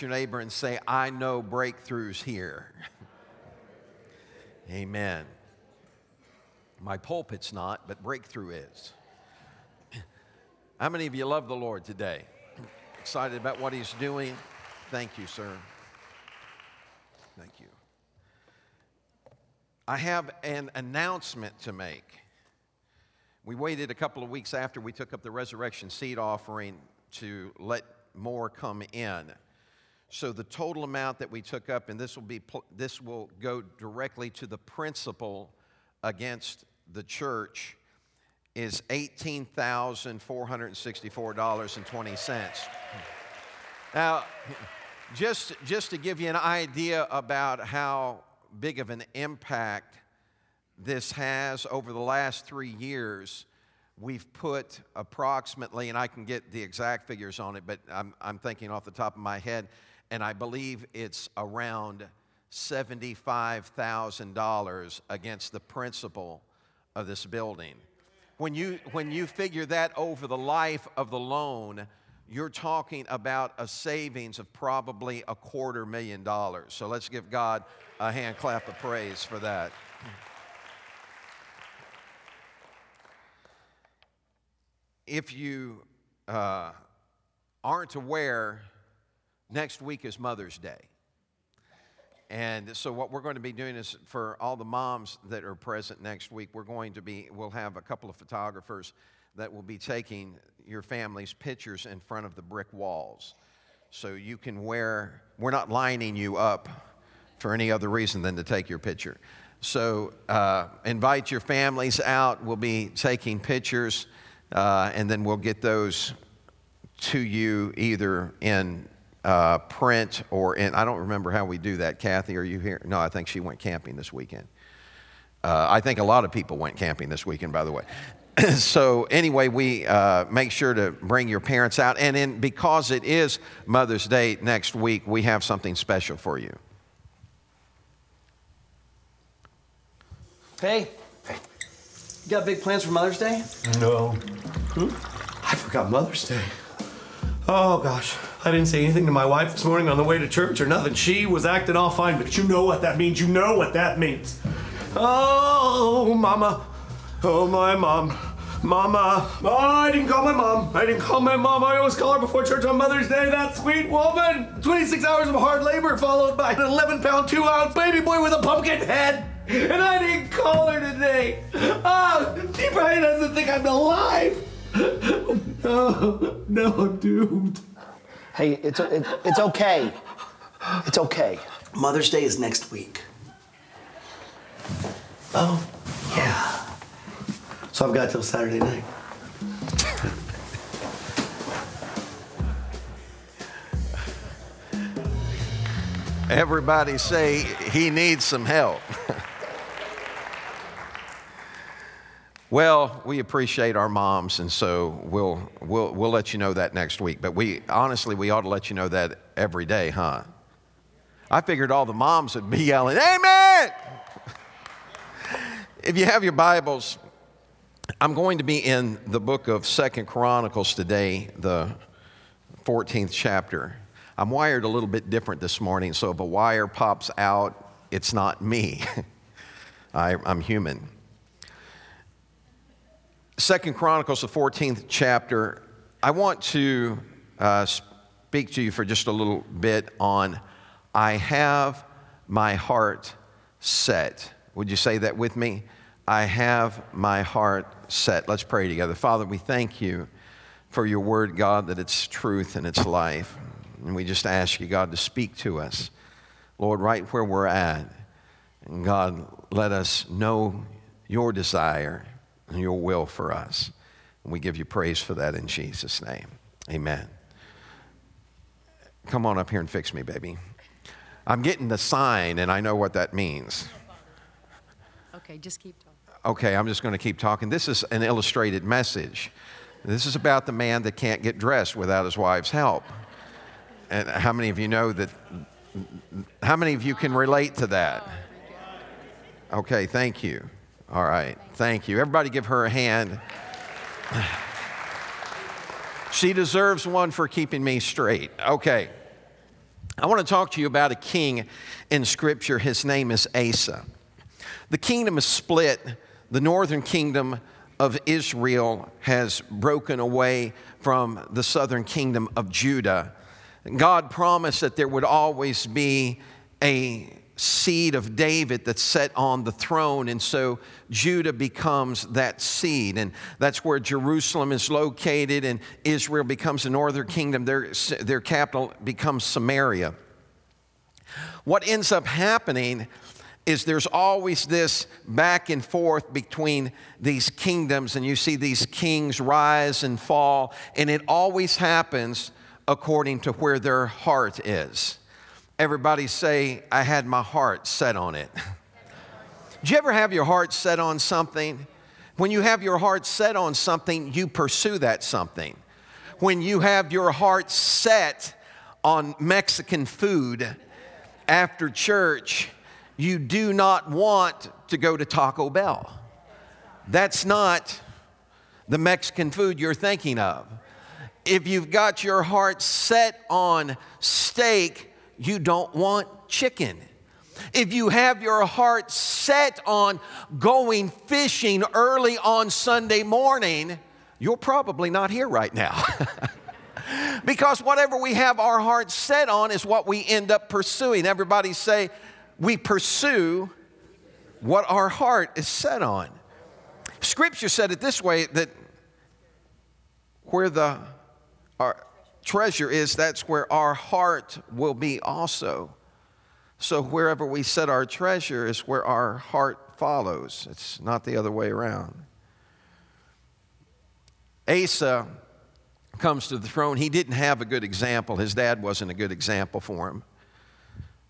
your neighbor and say, I know breakthroughs here. Amen. My pulpit's not, but breakthrough is. How many of you love the Lord today? Excited about what He's doing? Thank you, sir. Thank you. I have an announcement to make. We waited a couple of weeks after we took up the resurrection seed offering to let more come in. So the total amount that we took up, and this will be this will go directly to the principal against the church, is eighteen thousand four hundred sixty-four dollars and twenty cents. Now, just just to give you an idea about how big of an impact this has over the last three years, we've put approximately, and I can get the exact figures on it, but I'm, I'm thinking off the top of my head, and I believe it's around $75,000 against the principal of this building. When you, when you figure that over the life of the loan, you're talking about a savings of probably a quarter million dollars. So let's give God a hand clap of praise for that. If you uh, aren't aware, next week is Mother's Day. And so, what we're going to be doing is for all the moms that are present next week, we're going to be, we'll have a couple of photographers that will be taking your family's pictures in front of the brick walls. So you can wear, we're not lining you up for any other reason than to take your picture. So uh, invite your families out. We'll be taking pictures, uh, and then we'll get those to you either in uh, print or in, I don't remember how we do that. Kathy, are you here? No, I think she went camping this weekend. Uh, I think a lot of people went camping this weekend, by the way. so anyway, we uh, make sure to bring your parents out. And in, because it is Mother's Day next week, we have something special for you. Hey, hey, you got big plans for Mother's Day? No. Hmm? I forgot Mother's Day. Oh gosh, I didn't say anything to my wife this morning on the way to church or nothing. She was acting all fine, but you know what that means. You know what that means. Oh, mama. Oh, my mom. Mama. Oh, I didn't call my mom. I didn't call my mom. I always call her before church on Mother's Day. That sweet woman. 26 hours of hard labor followed by an 11 pound, 2 ounce baby boy with a pumpkin head. And I didn't call her today. Oh, she probably doesn't think I'm alive. No, no, I'm doomed. Hey, it's, it, it's okay. It's okay. Mother's Day is next week. Oh, yeah. So I've got till Saturday night. Everybody say he needs some help. well, we appreciate our moms, and so we'll, we'll, we'll let you know that next week. But we honestly, we ought to let you know that every day, huh? I figured all the moms would be yelling, Amen! if you have your Bibles, I'm going to be in the book of Second Chronicles today, the 14th chapter. I'm wired a little bit different this morning, so if a wire pops out, it's not me. I, am human. Second Chronicles, the 14th chapter. I want to uh, speak to you for just a little bit on I have my heart set. Would you say that with me? I have my heart set. Let's pray together. Father, we thank you for your word, God, that it's truth and it's life. And we just ask you, God, to speak to us, Lord, right where we're at. And God, let us know your desire and your will for us. And we give you praise for that in Jesus' name. Amen. Come on up here and fix me, baby. I'm getting the sign, and I know what that means. Okay, just keep talking. Okay, I'm just going to keep talking. This is an illustrated message. This is about the man that can't get dressed without his wife's help. And how many of you know that? How many of you can relate to that? Oh okay, thank you. All right, thank you. Everybody give her a hand. She deserves one for keeping me straight. Okay. I want to talk to you about a king in Scripture. His name is Asa. The kingdom is split. The northern kingdom of Israel has broken away from the southern kingdom of Judah. God promised that there would always be a seed of David that's set on the throne. And so Judah becomes that seed. And that's where Jerusalem is located, and Israel becomes the northern kingdom. Their, their capital becomes Samaria. What ends up happening is there's always this back and forth between these kingdoms, and you see these kings rise and fall, and it always happens according to where their heart is. Everybody say, I had my heart set on it. Do you ever have your heart set on something? When you have your heart set on something, you pursue that something. When you have your heart set on Mexican food after church, you do not want to go to Taco Bell. That's not the Mexican food you're thinking of. If you've got your heart set on steak, you don't want chicken. If you have your heart set on going fishing early on Sunday morning, you're probably not here right now. because whatever we have our heart set on is what we end up pursuing. Everybody say, we pursue what our heart is set on. Scripture said it this way that where the our treasure is, that's where our heart will be also. So wherever we set our treasure is where our heart follows. It's not the other way around. Asa comes to the throne. He didn't have a good example. His dad wasn't a good example for him.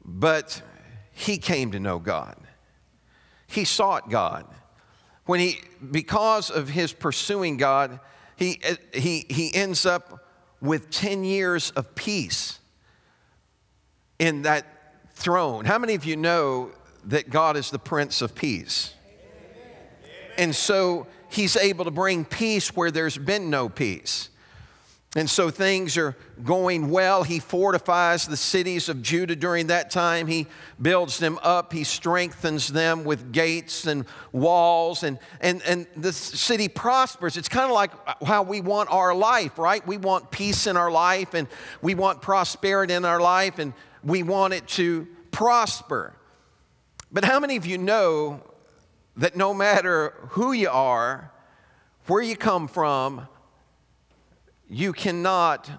But he came to know God. He sought God. When he, because of his pursuing God, he, he, he ends up with 10 years of peace in that throne. How many of you know that God is the Prince of Peace? And so he's able to bring peace where there's been no peace. And so things are going well. He fortifies the cities of Judah during that time. He builds them up. He strengthens them with gates and walls. And, and, and the city prospers. It's kind of like how we want our life, right? We want peace in our life and we want prosperity in our life and we want it to prosper. But how many of you know that no matter who you are, where you come from, you cannot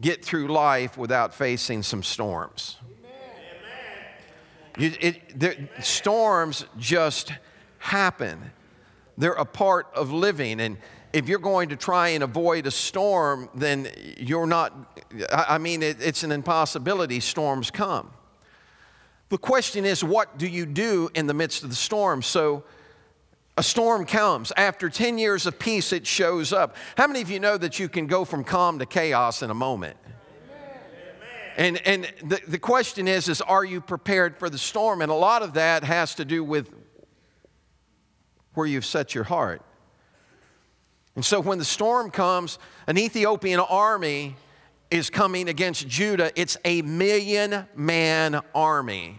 get through life without facing some storms. You, it, the, storms just happen. They're a part of living. And if you're going to try and avoid a storm, then you're not, I mean, it, it's an impossibility. Storms come. The question is, what do you do in the midst of the storm? So, a storm comes. After 10 years of peace, it shows up. How many of you know that you can go from calm to chaos in a moment? And, and the, the question is, is, are you prepared for the storm? And a lot of that has to do with where you've set your heart. And so when the storm comes, an Ethiopian army is coming against Judah. It's a million man army.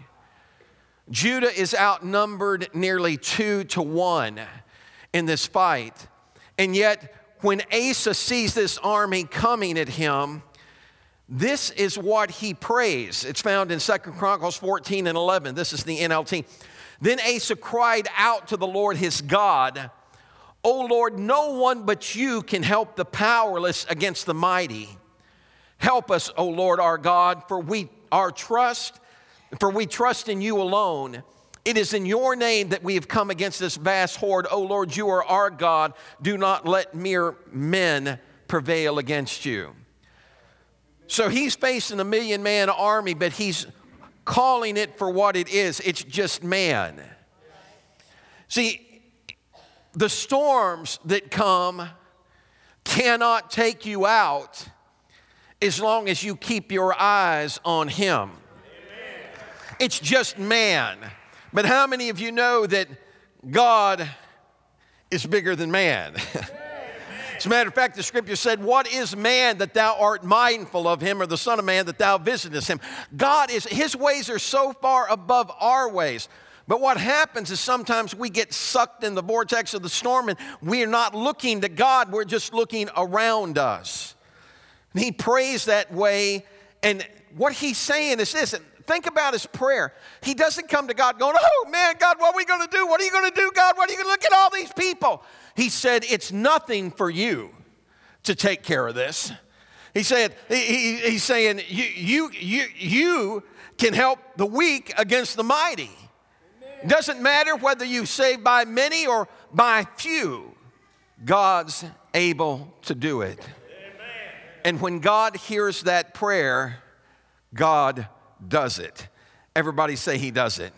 Judah is outnumbered nearly two to one in this fight. And yet, when Asa sees this army coming at him, this is what he prays. It's found in Second Chronicles 14 and 11. This is the NLT. Then Asa cried out to the Lord his God, O Lord, no one but you can help the powerless against the mighty. Help us, O Lord our God, for we our trust for we trust in you alone. It is in your name that we have come against this vast horde. O Lord, you are our God. Do not let mere men prevail against you. So he's facing a million man army, but he's calling it for what it is it's just man. See, the storms that come cannot take you out as long as you keep your eyes on him. It's just man. But how many of you know that God is bigger than man? As a matter of fact, the scripture said, What is man that thou art mindful of him, or the Son of Man that thou visitest him? God is, his ways are so far above our ways. But what happens is sometimes we get sucked in the vortex of the storm and we are not looking to God, we're just looking around us. And he prays that way. And what he's saying is this think about his prayer. He doesn't come to God going, Oh man, God, what are we going to do? What are you going to do, God? What are you going to look at all these people? He said, It's nothing for you to take care of this. He said, he, He's saying, you, you, you, you can help the weak against the mighty. Doesn't matter whether you save by many or by few, God's able to do it. And when God hears that prayer, God does it. Everybody say he does it.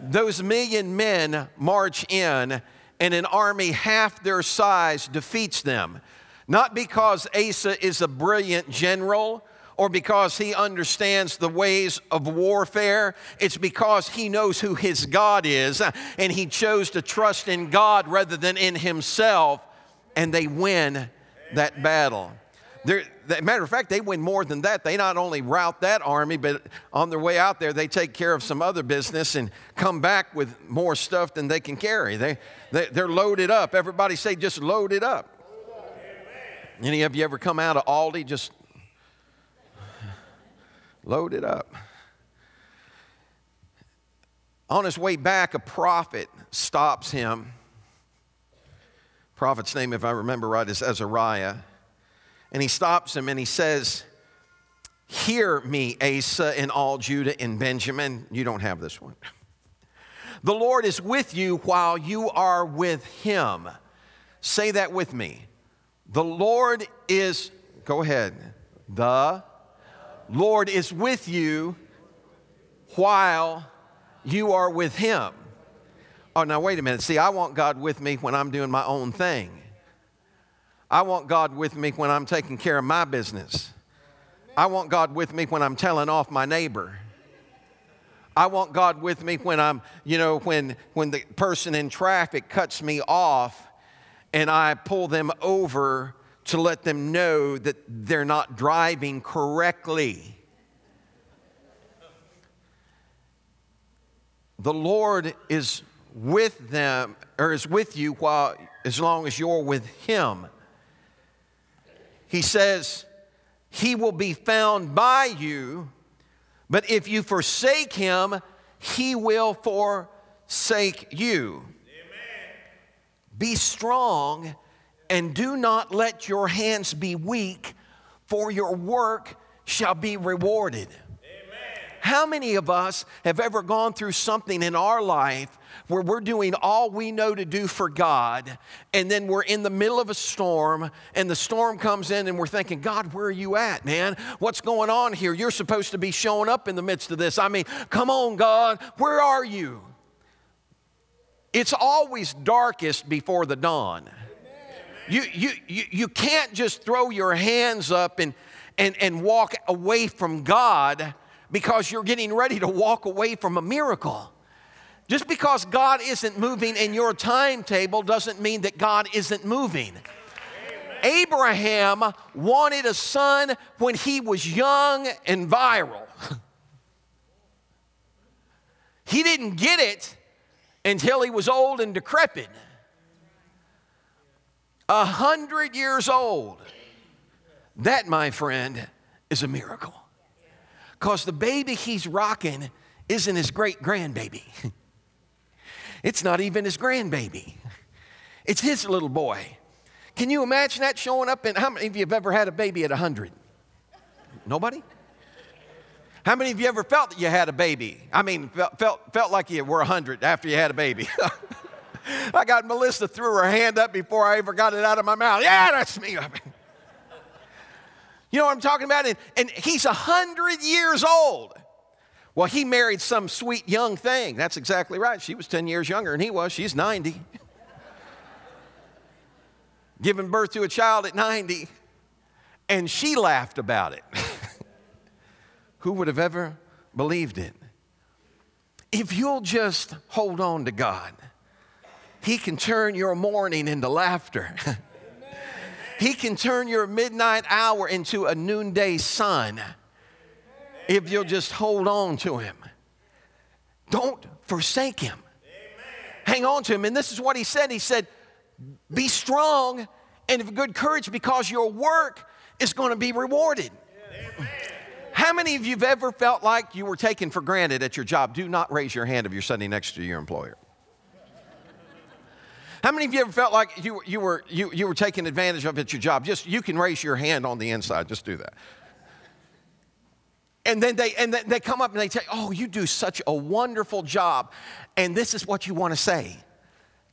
Those million men march in, and an army half their size defeats them. Not because Asa is a brilliant general or because he understands the ways of warfare. It's because he knows who his God is and he chose to trust in God rather than in himself, and they win that battle. They're, matter of fact, they win more than that. They not only rout that army, but on their way out there, they take care of some other business and come back with more stuff than they can carry. They, they, they're loaded up. Everybody say, just load it up. Any of you ever come out of Aldi just load it up? On his way back, a prophet stops him. Prophet's name, if I remember right, is Azariah. And he stops him and he says, Hear me, Asa, and all Judah and Benjamin. You don't have this one. The Lord is with you while you are with him. Say that with me. The Lord is, go ahead. The Lord is with you while you are with him. Oh, now wait a minute. See, I want God with me when I'm doing my own thing. I want God with me when I'm taking care of my business. I want God with me when I'm telling off my neighbor. I want God with me when I'm, you know, when, when the person in traffic cuts me off and I pull them over to let them know that they're not driving correctly. The Lord is with them or is with you while as long as you're with him he says, He will be found by you, but if you forsake Him, He will forsake you. Amen. Be strong and do not let your hands be weak, for your work shall be rewarded. How many of us have ever gone through something in our life where we're doing all we know to do for God, and then we're in the middle of a storm, and the storm comes in, and we're thinking, God, where are you at, man? What's going on here? You're supposed to be showing up in the midst of this. I mean, come on, God, where are you? It's always darkest before the dawn. You, you, you, you can't just throw your hands up and, and, and walk away from God because you're getting ready to walk away from a miracle. Just because God isn't moving in your timetable doesn't mean that God isn't moving. Abraham wanted a son when he was young and viral. he didn't get it until he was old and decrepit. A hundred years old. That, my friend, is a miracle. Because the baby he's rocking isn't his great grandbaby. It's not even his grandbaby, it's his little boy. Can you imagine that showing up in how many of you have ever had a baby at 100? Nobody? How many of you ever felt that you had a baby? I mean, felt, felt, felt like you were 100 after you had a baby. I got Melissa threw her hand up before I ever got it out of my mouth. Yeah, that's me. I mean, you know what I'm talking about? And, and he's 100 years old. Well, he married some sweet young thing. That's exactly right. She was 10 years younger than he was. She's 90. Giving birth to a child at 90. And she laughed about it. Who would have ever believed it? If you'll just hold on to God, He can turn your mourning into laughter. He can turn your midnight hour into a noonday sun if you'll just hold on to Him. Don't forsake Him. Hang on to Him. And this is what He said He said, Be strong and of good courage because your work is going to be rewarded. How many of you have ever felt like you were taken for granted at your job? Do not raise your hand if you're sitting next to your employer. How many of you ever felt like you, you, were, you, you were taken advantage of at your job? Just you can raise your hand on the inside. Just do that. And then they and they come up and they say, "Oh, you do such a wonderful job." And this is what you want to say.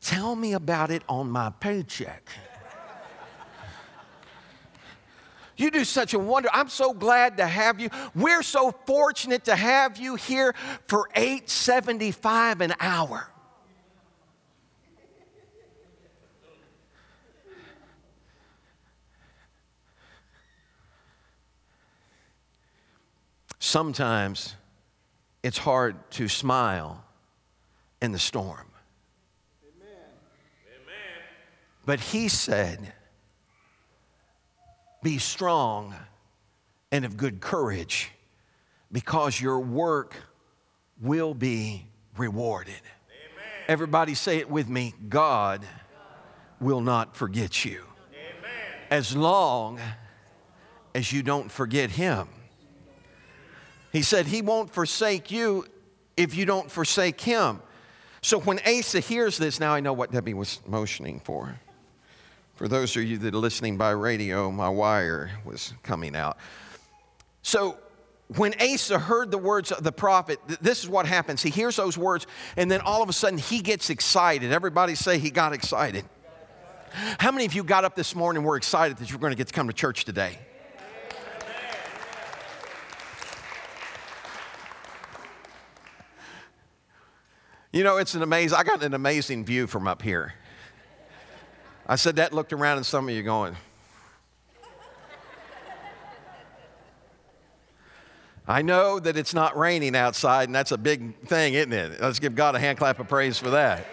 Tell me about it on my paycheck. You do such a wonder. I'm so glad to have you. We're so fortunate to have you here for 875 an hour. Sometimes it's hard to smile in the storm. But he said, Be strong and of good courage, because your work will be rewarded. Amen. Everybody say it with me God, God. will not forget you. Amen. As long as you don't forget him. He said, He won't forsake you if you don't forsake Him. So when Asa hears this, now I know what Debbie was motioning for. For those of you that are listening by radio, my wire was coming out. So when Asa heard the words of the prophet, this is what happens. He hears those words, and then all of a sudden he gets excited. Everybody say he got excited. How many of you got up this morning and were excited that you were going to get to come to church today? You know, it's an amazing, I got an amazing view from up here. I said that, looked around, and some of you going, I know that it's not raining outside, and that's a big thing, isn't it? Let's give God a hand clap of praise for that.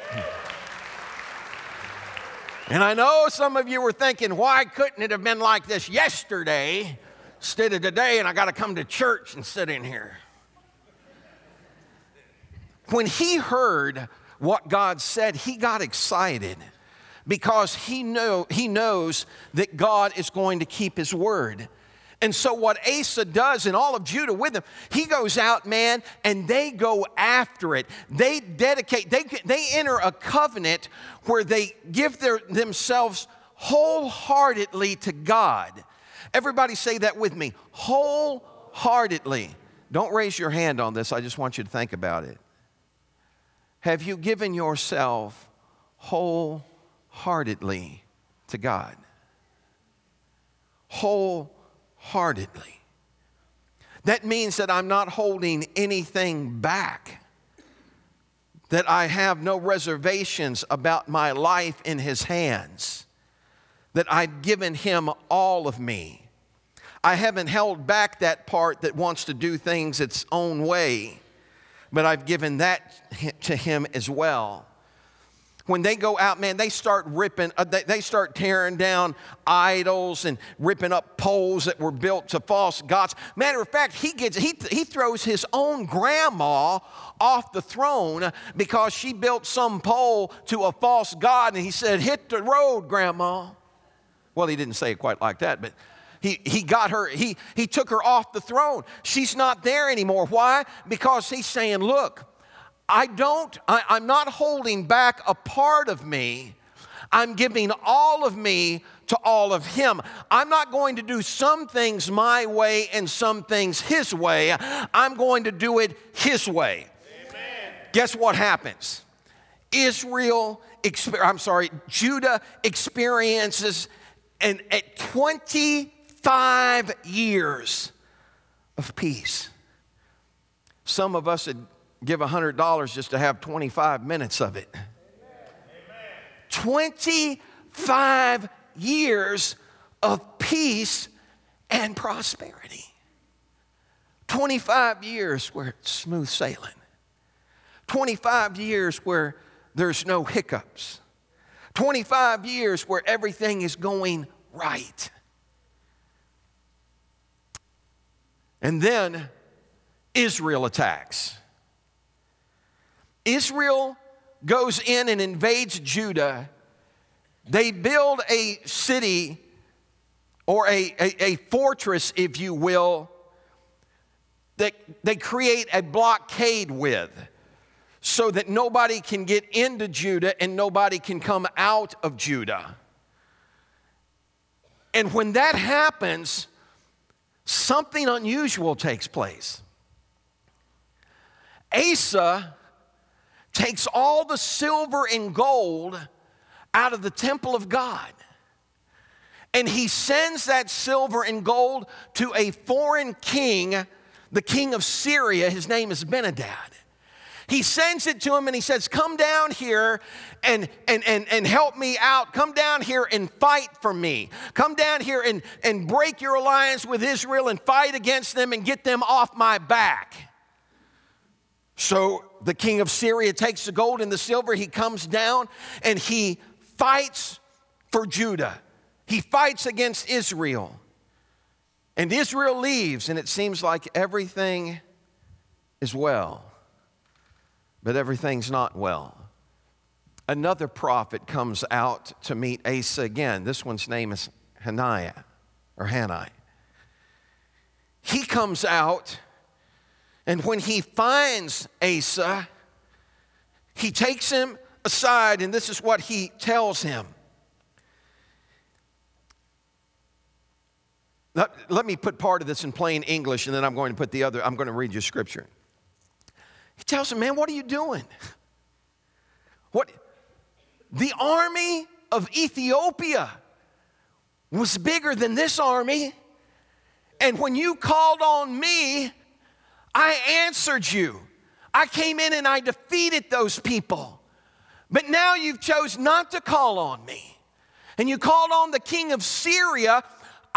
And I know some of you were thinking, why couldn't it have been like this yesterday instead of today, and I got to come to church and sit in here? When he heard what God said, he got excited because he, know, he knows that God is going to keep his word. And so, what Asa does, and all of Judah with him, he goes out, man, and they go after it. They dedicate, they, they enter a covenant where they give their, themselves wholeheartedly to God. Everybody say that with me wholeheartedly. Don't raise your hand on this, I just want you to think about it. Have you given yourself wholeheartedly to God? Wholeheartedly. That means that I'm not holding anything back, that I have no reservations about my life in His hands, that I've given Him all of me. I haven't held back that part that wants to do things its own way but I've given that to him as well. When they go out, man, they start ripping, uh, they, they start tearing down idols and ripping up poles that were built to false gods. Matter of fact, he gets he, he throws his own grandma off the throne because she built some pole to a false god, and he said, "Hit the road, grandma." Well, he didn't say it quite like that, but he, he got her, he, he took her off the throne. She's not there anymore. Why? Because he's saying, Look, I don't, I, I'm not holding back a part of me. I'm giving all of me to all of Him. I'm not going to do some things my way and some things His way. I'm going to do it His way. Amen. Guess what happens? Israel, I'm sorry, Judah experiences and at 20 Five years of peace. Some of us would give $100 just to have 25 minutes of it. Amen. 25 years of peace and prosperity. 25 years where it's smooth sailing. 25 years where there's no hiccups. 25 years where everything is going right. And then Israel attacks. Israel goes in and invades Judah. They build a city or a, a, a, fortress, if you will, that they create a blockade with so that nobody can get into Judah and nobody can come out of Judah. And when that happens, something unusual takes place. Asa takes all the silver and gold out of the temple of God. And he sends that silver and gold to a foreign king, the king of Syria. His name is Ben-Hadad. He sends it to him and he says, Come down here and, and, and, and help me out. Come down here and fight for me. Come down here and, and break your alliance with Israel and fight against them and get them off my back. So the king of Syria takes the gold and the silver. He comes down and he fights for Judah. He fights against Israel. And Israel leaves, and it seems like everything is well. But everything's not well. Another prophet comes out to meet Asa again. This one's name is Hananiah or Hanai. He comes out and when he finds Asa, he takes him aside, and this is what he tells him. Let, let, me put part of this in plain English, and then I'm going to put the other, I'm going to read you scripture. He tells him, Man, what are you doing? What? The army of Ethiopia was bigger than this army. And when you called on me, I answered you. I came in and I defeated those people. But now you've chose not to call on me. And you called on the king of Syria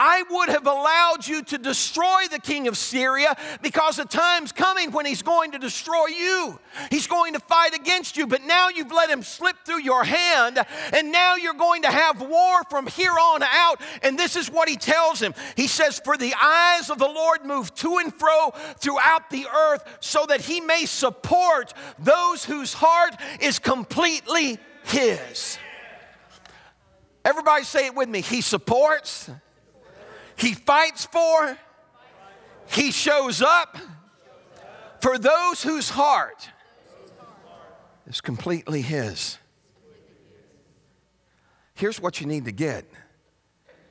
I would have allowed you to destroy the king of Syria because the time's coming when he's going to destroy you. He's going to fight against you, but now you've let him slip through your hand, and now you're going to have war from here on out. And this is what he tells him He says, For the eyes of the Lord move to and fro throughout the earth so that he may support those whose heart is completely his. Everybody say it with me. He supports he fights for, he shows up for those whose heart is completely his. Here's what you need to get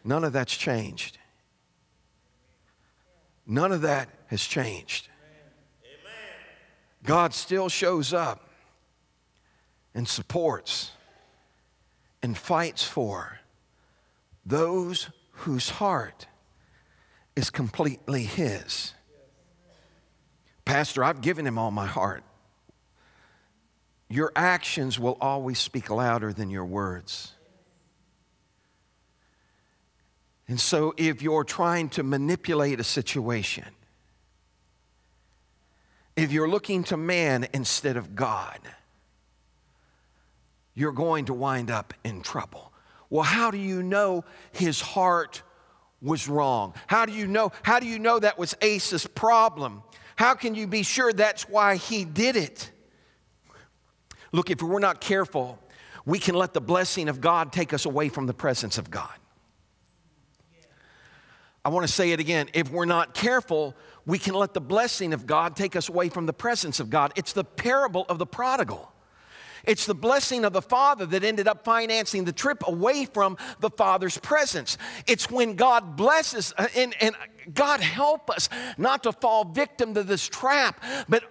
none of that's changed. None of that has changed. God still shows up and supports and fights for those whose heart is completely His. Pastor, I've given Him all my heart. Your actions will always speak louder than your words. And so, if you're trying to manipulate a situation, if you're looking to man instead of God, you're going to wind up in trouble. Well, how do you know his heart was wrong? How do you know? How do you know that was Asa's problem? How can you be sure that's why he did it? Look, if we're not careful, we can let the blessing of God take us away from the presence of God. I want to say it again. If we're not careful, we can let the blessing of God take us away from the presence of God. It's the parable of the prodigal. It's the blessing of the Father that ended up financing the trip away from the Father's presence. It's when God blesses, uh, and, and God help us not to fall victim to this trap, but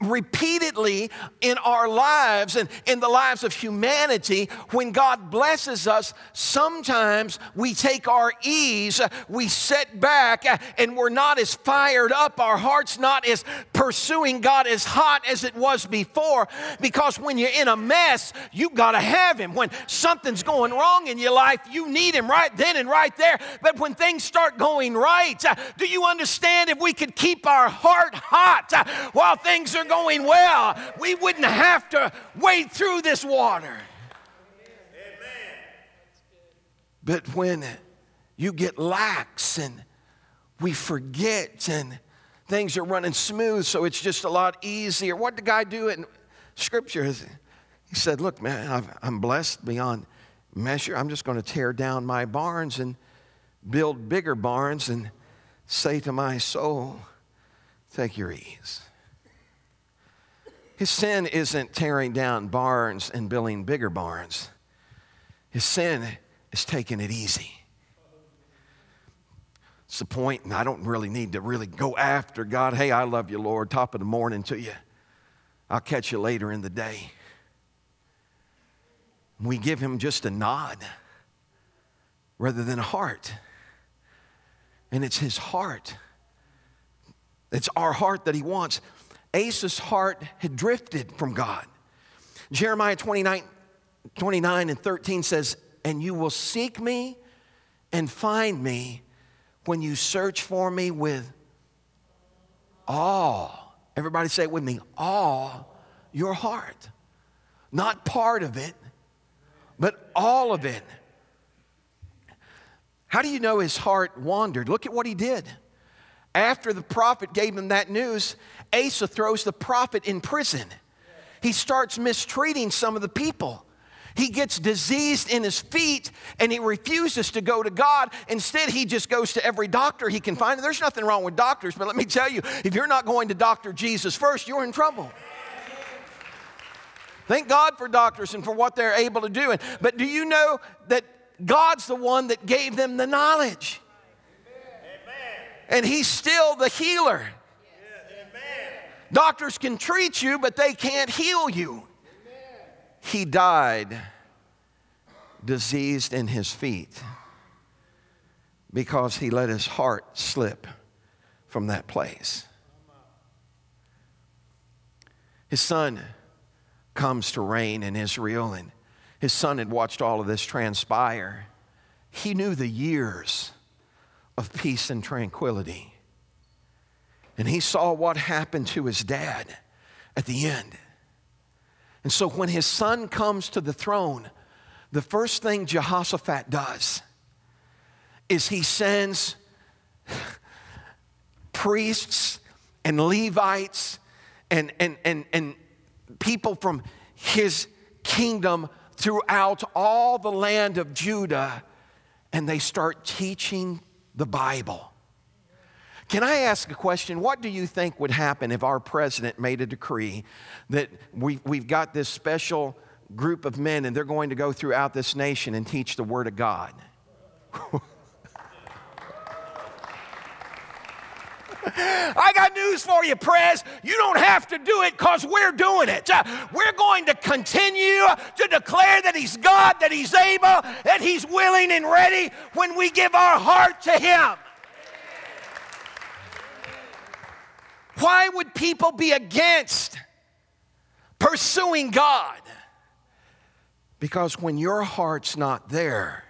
repeatedly in our lives and in the lives of humanity, when God blesses us, sometimes we take our ease, we set back, and we're not as fired up. Our heart's not as pursuing God as hot as it was before. Because when you're in a mess, you got to have Him. When something's going wrong in your life, you need Him right then and right there. But when things start going right, do you understand if we could keep our heart hot while things are going well, we wouldn't have to wade through this water. But when you get lax and we forget and things are running smooth, so it's just a lot easier. What did guy do in Scripture? He said, Look, man, I'm blessed beyond measure. I'm just going to tear down my barns and build bigger barns and say to my soul, Take your ease. His sin isn't tearing down barns and building bigger barns. His sin is taking it easy. It's the point, and I don't really need to really go after God. Hey, I love you, Lord. Top of the morning to you. I'll catch you later in the day. We give him just a nod rather than a heart. And it's his heart. It's our heart that he wants. Asa's heart had drifted from God. Jeremiah 29, 29 and 13 says, And you will seek me and find me when you search for me with all, everybody say it with me, all your heart. Not part of it, but all of it. How do you know his heart wandered? Look at what he did. After the prophet gave him that news, Asa throws the prophet in prison. He starts mistreating some of the people. He gets diseased in his feet and he refuses to go to God. Instead, he just goes to every doctor he can find. There's nothing wrong with doctors, but let me tell you if you're not going to Dr. Jesus first, you're in trouble. Thank God for doctors and for what they're able to do. But do you know that God's the one that gave them the knowledge? And He's still the healer. Doctors can treat you, but they can't heal you. He died diseased in his feet because he let his heart slip from that place. His son comes to reign in Israel, and his son had watched all of this transpire. He knew the years of peace and tranquility. And he saw what happened to his dad at the end. And so when his son comes to the throne, the first thing Jehoshaphat does is he sends priests and Levites and, and, and, and people from his kingdom throughout all the land of Judah, and they start teaching the Bible. Can I ask a question? What do you think would happen if our president made a decree that we, we've got this special group of men and they're going to go throughout this nation and teach the Word of God? I got news for you, Prez. You don't have to do it because we're doing it. Uh, we're going to continue to declare that He's God, that He's able, that He's willing and ready when we give our heart to Him. Why would people be against pursuing God? Because when your heart's not there,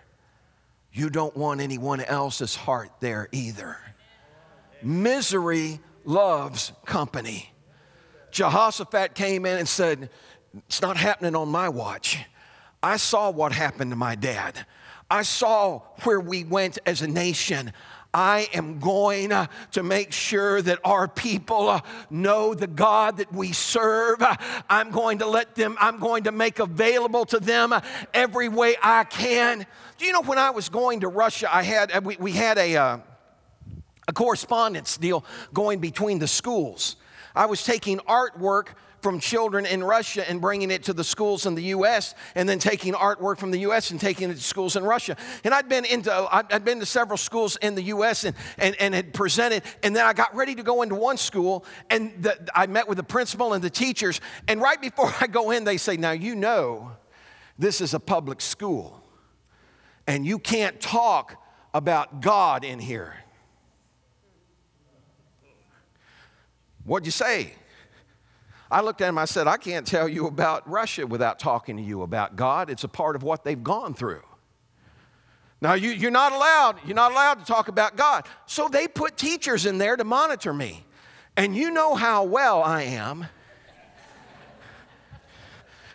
you don't want anyone else's heart there either. Misery loves company. Jehoshaphat came in and said, It's not happening on my watch. I saw what happened to my dad. I saw where we went as a nation. I am going uh, to make sure that our people uh, know the God that we serve. Uh, I'm going to let them, I'm going to make available to them every way I can. Do you know when I was going to Russia, I had, we, we had a, a correspondence deal going between the schools. I was taking artwork from children in Russia and bringing it to the schools in the U.S., and then taking artwork from the U.S. and taking it to schools in Russia. And I'd been into, I'd been to several schools in the U.S. and, and, and had presented, and then I got ready to go into one school, and the, I met with the principal and the teachers, and right before I go in, they say, now you know this is a public school, and you can't talk about God in here. What'd you say? I looked at him, I said, I can't tell you about Russia without talking to you about God. It's a part of what they've gone through. Now, you, you're not allowed, you're not allowed to talk about God. So they put teachers in there to monitor me. And you know how well I am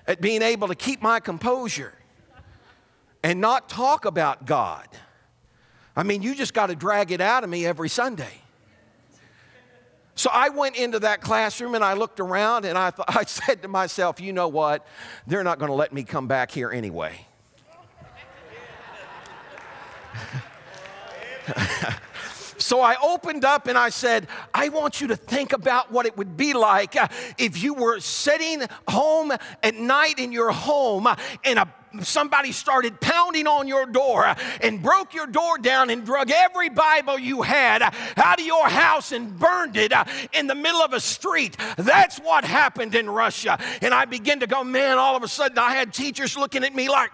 at being able to keep my composure and not talk about God. I mean, you just got to drag it out of me every Sunday. So I went into that classroom and I looked around and I, th- I said to myself, you know what? They're not going to let me come back here anyway. So I opened up and I said, I want you to think about what it would be like uh, if you were sitting home at night in your home uh, and a somebody started pounding on your door and broke your door down and drug every Bible you had out of your house and burned it in the middle of a street. That's what happened in Russia. And I began to go, man, all of a sudden I had teachers looking at me like,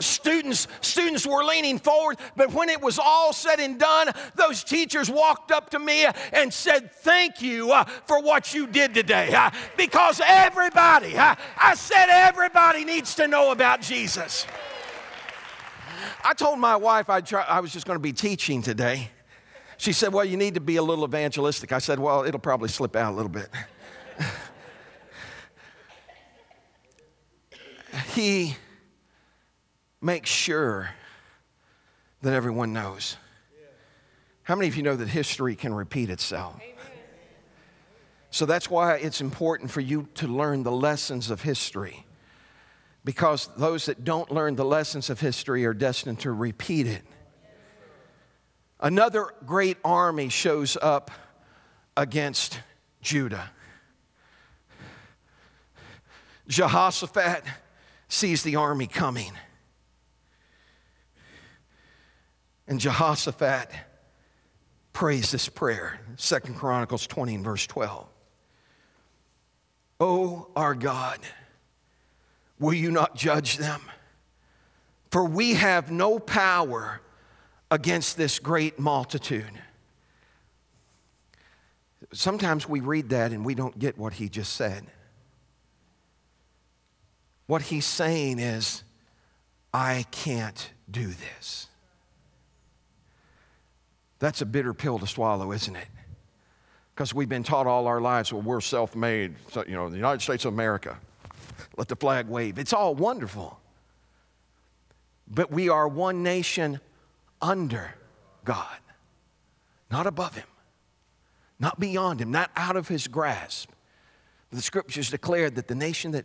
students students were leaning forward but when it was all said and done those teachers walked up to me and said thank you uh, for what you did today uh, because everybody uh, i said everybody needs to know about jesus. I told my wife I'd try, i was just going to be teaching today. She said well you need to be a little evangelistic. I said well it'll probably slip out a little bit. He make sure that everyone knows. How many of you know that history can repeat itself? So that's why it's important for you to learn the lessons of history. Because those that don't learn the lessons of history are destined to repeat it. Another great army shows up against Judah. Jehoshaphat sees the army coming. And Jehoshaphat prays this prayer, Second Chronicles 20 and verse 12. Oh, our God, will you not judge them? For we have no power against this great multitude. Sometimes we read that and we don't get what he just said. What he's saying is, I can't do this. That's a bitter pill to swallow, isn't it? Because we've been taught all our lives, well, we're self made, so, you know, the United States of America. Let the flag wave. It's all wonderful. But we are one nation under God, not above Him, not beyond Him, not out of His grasp. The scriptures declare that the nation that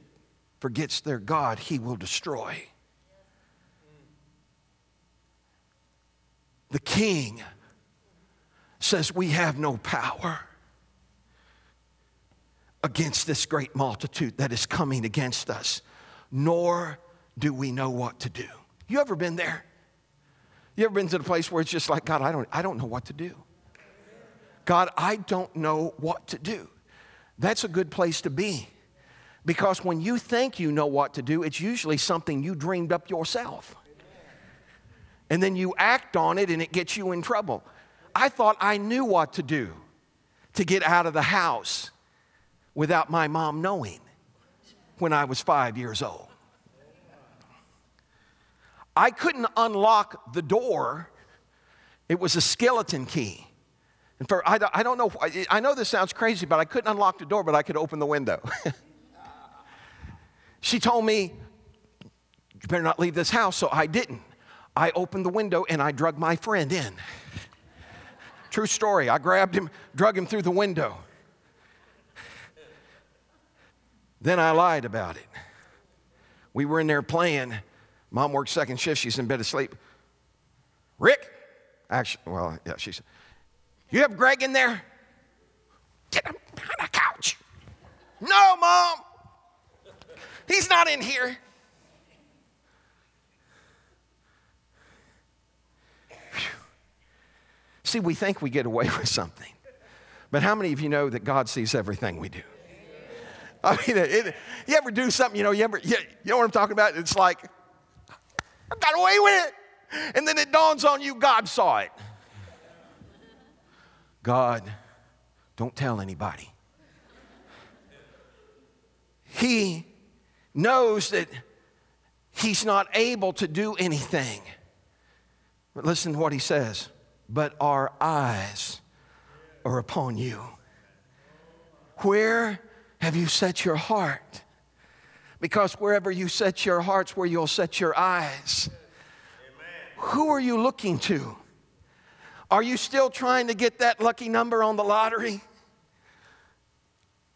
forgets their God, He will destroy. The king says we have no power against this great multitude that is coming against us, nor do we know what to do. You ever been there? You ever been to the place where it's just like, God, I don't, I don't know what to do. God, I don't know what to do. That's a good place to be. Because when you think you know what to do, it's usually something you dreamed up yourself. And then you act on it and it gets you in trouble. I thought I knew what to do to get out of the house without my mom knowing when I was five years old. I couldn't unlock the door, it was a skeleton key. And for, I, I don't know, I know this sounds crazy, but I couldn't unlock the door, but I could open the window. she told me, You better not leave this house, so I didn't. I opened the window and I drug my friend in. True story. I grabbed him, drug him through the window. Then I lied about it. We were in there playing. Mom worked second shift. She's in bed asleep. Rick, actually, well, yeah, she said, You have Greg in there? Get him on the couch. No, Mom. He's not in here. See, we think we get away with something. But how many of you know that God sees everything we do? I mean, it, you ever do something, you know, you ever, you, you know what I'm talking about? It's like, I got away with it. And then it dawns on you, God saw it. God, don't tell anybody. He knows that he's not able to do anything. But listen to what he says but our eyes are upon you. Where have you set your heart? Because wherever you set your heart's where you'll set your eyes. Who are you looking to? Are you still trying to get that lucky number on the lottery?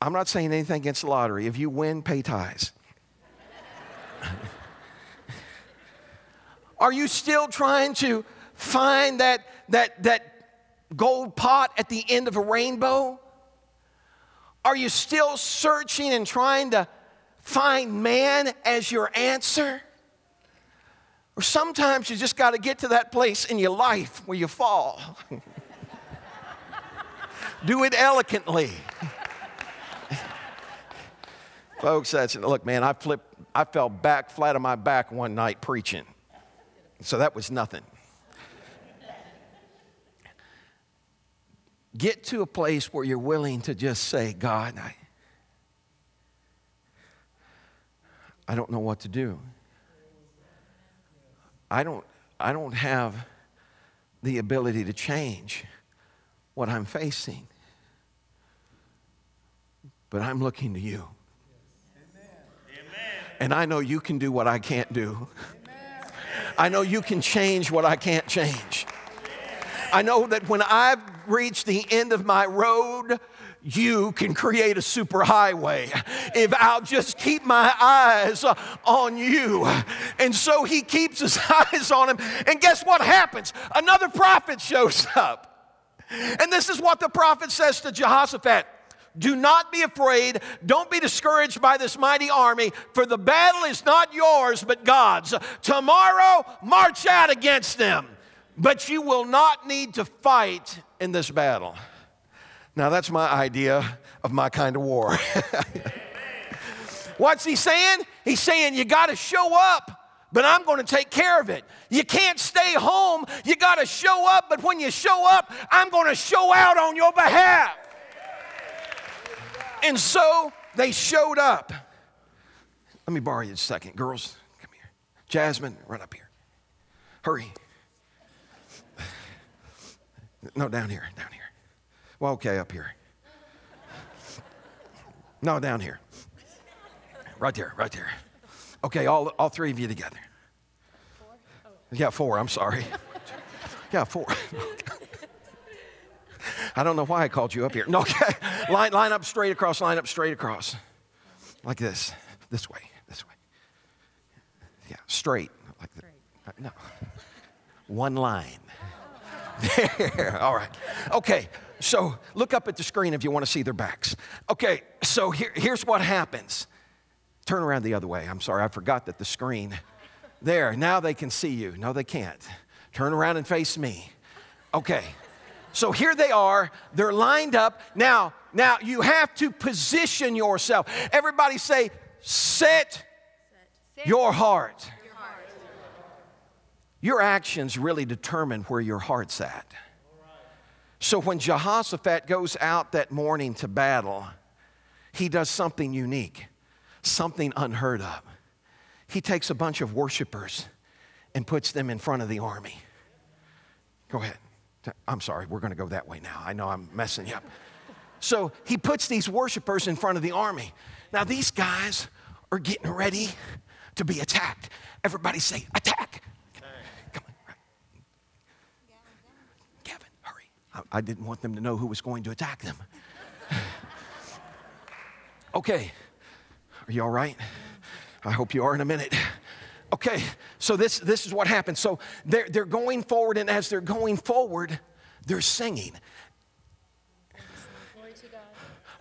I'm not saying anything against the lottery. If you win, pay tithes. Are you still trying to find that, that, that gold pot at the end of a rainbow? Are you still searching and trying to find man as your answer? Or sometimes you just got to get to that place in your life where you fall. Do it elegantly. Folks, that's look, man, I flipped, I fell back flat on my back one night preaching. So that was nothing. Get to a place where you're willing to just say, God, I, I don't know what to do. I don't, I don't have the ability to change what I'm facing. But I'm looking to you. And I know you can do what I can't do. I know you can change what I can't change. I know that when I've reached the end of my road, you can create a superhighway if I'll just keep my eyes on you. And so he keeps his eyes on him. And guess what happens? Another prophet shows up. And this is what the prophet says to Jehoshaphat do not be afraid. Don't be discouraged by this mighty army, for the battle is not yours, but God's. Tomorrow, march out against them, but you will not need to fight in this battle. Now, that's my idea of my kind of war. What's he saying? He's saying you got to show up but I'm going to take care of it. You can't stay home. You got to show up, but when you show up, I'm going to show out on your behalf. And so they showed up. Let me borrow you a second. Girls, come here. Jasmine, run up here. Hurry. No, down here, down here. Well, okay, up here. No, down here. Right there, right there. Okay, all, all three of you together. Yeah, four, I'm sorry. Yeah, four. I don't know why I called you up here. No, okay. line, line up straight across, line up straight across. Like this. This way, this way. Yeah, straight. Like. Uh, no. One line. There. All right. Okay. So look up at the screen if you want to see their backs. Okay. So here, here's what happens. Turn around the other way. I'm sorry. I forgot that the screen. There. Now they can see you. No, they can't. Turn around and face me. Okay. So here they are, they're lined up. Now, now you have to position yourself. Everybody say, set, set. Your, heart. Your actions really determine where your heart's at. So when Jehoshaphat goes out that morning to battle, he does something unique, something unheard of. He takes a bunch of worshipers and puts them in front of the army. Go ahead. I'm sorry, we're going to go that way now. I know I'm messing you up. So he puts these worshipers in front of the army. Now, these guys are getting ready to be attacked. Everybody say, attack. Come on. Gavin, hurry. I, I didn't want them to know who was going to attack them. okay. Are you all right? I hope you are in a minute. Okay, so this, this is what happens. So they're, they're going forward, and as they're going forward, they're singing.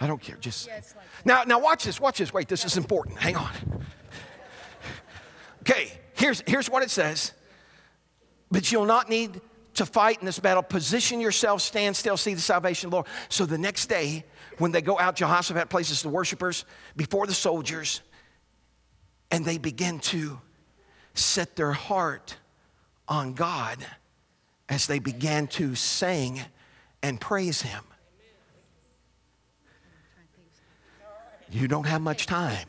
I don't care. Just yeah, like now. Now watch this. Watch this. Wait. This is important. Hang on. Okay. Here's here's what it says. But you'll not need to fight in this battle. Position yourself. Stand still. See the salvation of the Lord. So the next day, when they go out, Jehoshaphat places the worshipers before the soldiers, and they begin to set their heart on God as they began to sing and praise Him. You don't have much time.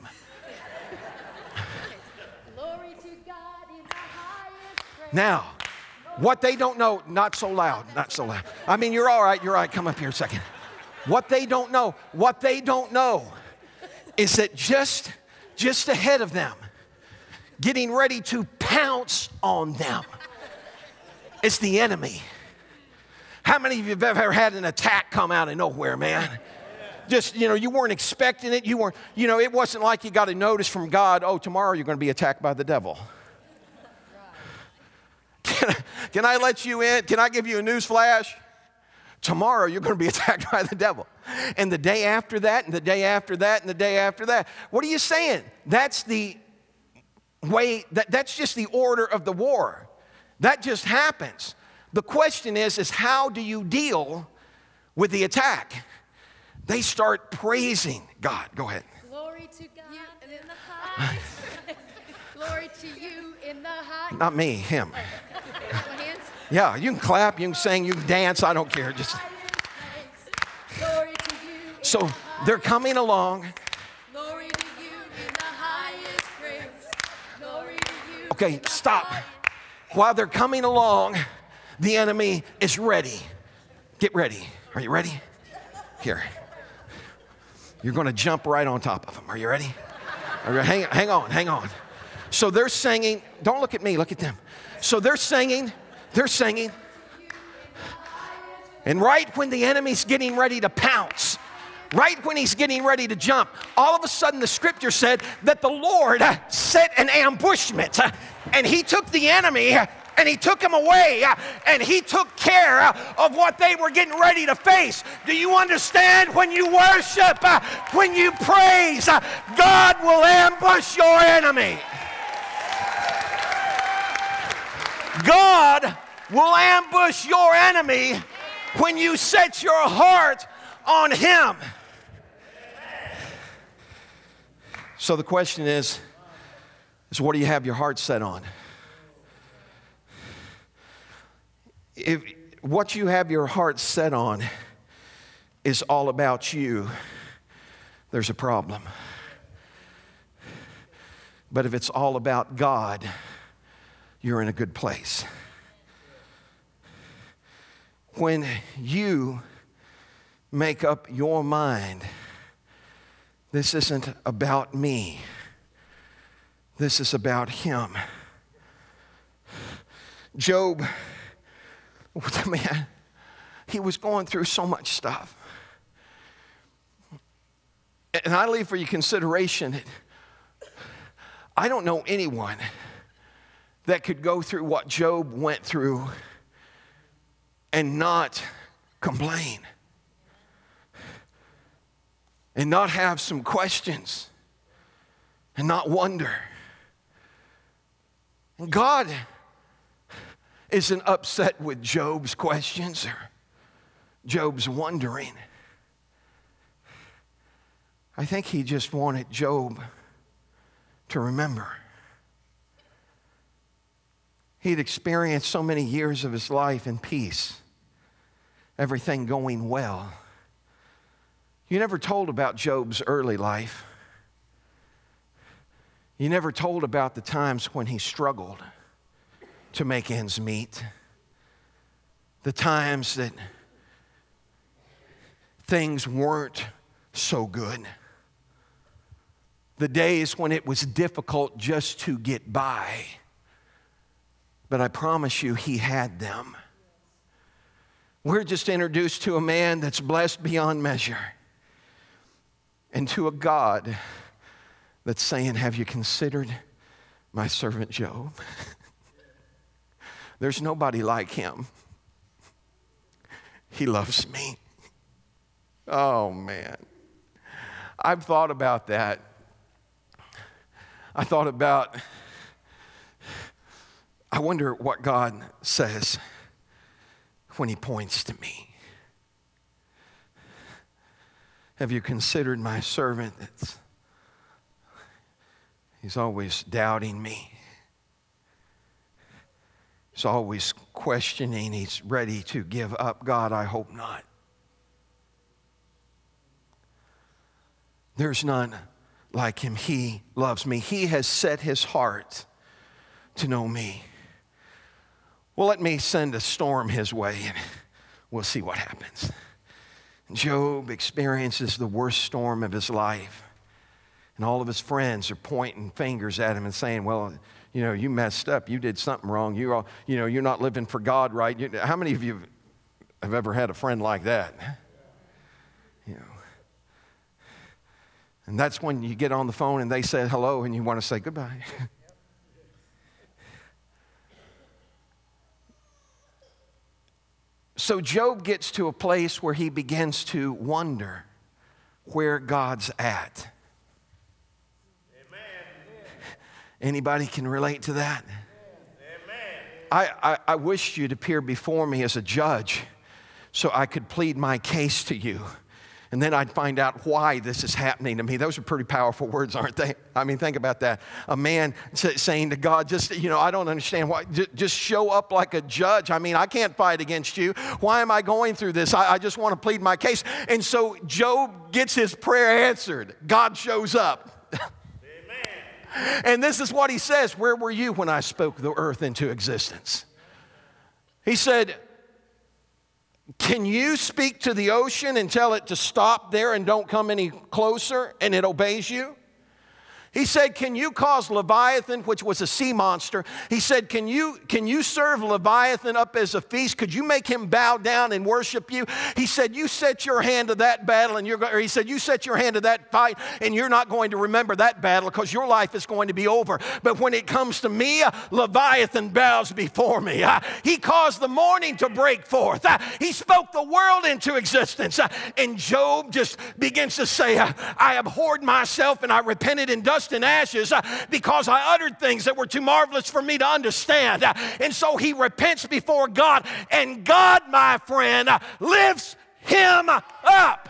Now, what they don't know, not so loud, not so loud. I mean, you're all right, you're all right. Come up here a second. What they don't know, what they don't know is that just, just ahead of them, getting ready to pounce on them It's the enemy. How many of you have ever had an attack come out of nowhere, man? Just, you know, you weren't expecting it. You weren't, you know, it wasn't like you got a notice from God, oh, tomorrow you're going to be attacked by the devil. Can I, can I let you in? Can I give you a news flash? Tomorrow you're going to be attacked by the devil. And the day after that, and the day after that, and the day after that. What are you saying? That's the way, that, that's just the order of the war. That just happens. The question is, is how do you deal with the attack? They start praising God. Go ahead. Glory to God in the highest. Glory to you in the high. Not me, him. Oh, My. Yeah, you can clap, you can sing, you can dance, I don't care. Just Glory to you. so the they're coming along. Glory to you in the highest praise. Glory to you. Okay, stop. While they're coming along, the enemy is ready. Get ready. Are you ready? Here. You're going to jump right on top of them. Are you ready? Hang, hang on, hang on. So they're singing. Don't look at me, look at them. So they're singing. They're singing. And right when the enemy's getting ready to pounce, right when he's getting ready to jump, all of a sudden the scripture said that the Lord set an ambushment and he took the enemy and he took him away and he took care of what they were getting ready to face. Do you understand? When you worship, when you praise, God will ambush your enemy. God will ambush your enemy when you set your heart on Him. So the question is, is what do you have your heart set on? If what you have your heart set on is all about you, there's a problem. But if it's all about God, you're in a good place. When you make up your mind, this isn't about me, this is about Him. Job, man, he was going through so much stuff. And I leave for your consideration. I don't know anyone that could go through what Job went through and not complain and not have some questions and not wonder. And God isn't upset with Job's questions or Job's wondering. I think he just wanted Job to remember. He'd experienced so many years of his life in peace, everything going well. You never told about Job's early life. You never told about the times when he struggled to make ends meet, the times that things weren't so good, the days when it was difficult just to get by. But I promise you, he had them. We're just introduced to a man that's blessed beyond measure and to a God that's saying, Have you considered my servant Job? There's nobody like him. He loves me. Oh, man. I've thought about that. I thought about, I wonder what God says when He points to me. Have you considered my servant that's he's always doubting me? He's always questioning, he's ready to give up. God, I hope not. There's none like him. He loves me. He has set his heart to know me. Well, let me send a storm his way and we'll see what happens. Job experiences the worst storm of his life. And all of his friends are pointing fingers at him and saying, Well, you know, you messed up. You did something wrong. You, all, you know, you're not living for God right. You, how many of you have ever had a friend like that? You know. And that's when you get on the phone and they say hello and you want to say goodbye. so Job gets to a place where he begins to wonder where God's at. Anybody can relate to that? I, I, I wished you'd appear before me as a judge so I could plead my case to you. And then I'd find out why this is happening to me. Those are pretty powerful words, aren't they? I mean, think about that. A man saying to God, just, you know, I don't understand why, just show up like a judge. I mean, I can't fight against you. Why am I going through this? I, I just want to plead my case. And so Job gets his prayer answered. God shows up. Amen. And this is what he says Where were you when I spoke the earth into existence? He said, Can you speak to the ocean and tell it to stop there and don't come any closer and it obeys you? He said, Can you cause Leviathan, which was a sea monster, he said, Can you, can you serve Leviathan up as a feast? Could you make him bow down and worship you? He said, You set your hand to that battle, and you're or he said, You set your hand to that fight, and you're not going to remember that battle because your life is going to be over. But when it comes to me, uh, Leviathan bows before me. Uh, he caused the morning to break forth. Uh, he spoke the world into existence. And Job just begins to say, I abhorred myself and I repented in dust dust and ashes uh, because I uttered things that were too marvelous for me to understand. Uh, and so he repents before God, and God, my friend, uh, lifts him up.